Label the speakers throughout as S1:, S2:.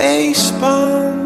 S1: They spun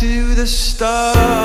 S1: to the start.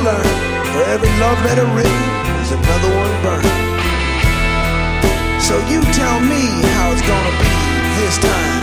S1: For
S2: every love letter written there's another one burned. So you tell me how it's gonna be this time.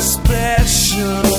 S2: special.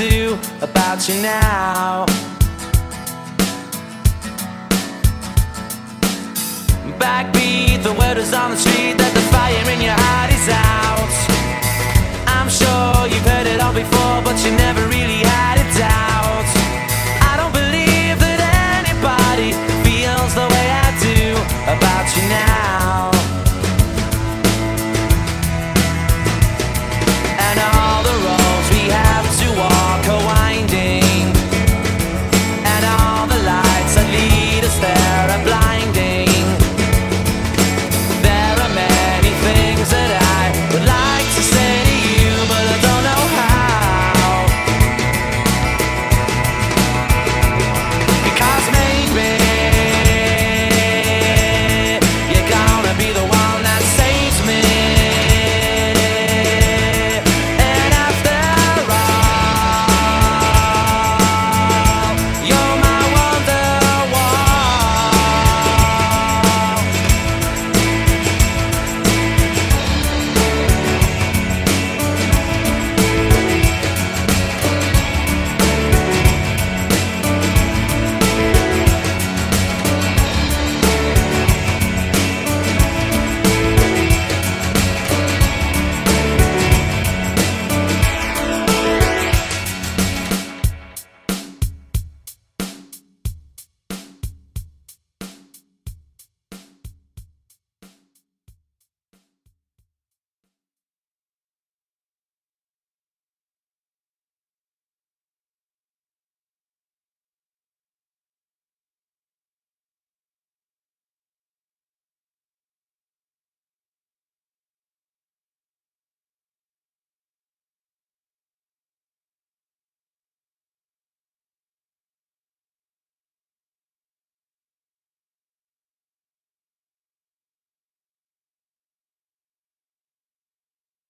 S2: do about you now? Backbeat, the word is on the street that
S3: the fire in your heart is out. I'm sure
S4: you've heard it all before, but you
S5: never.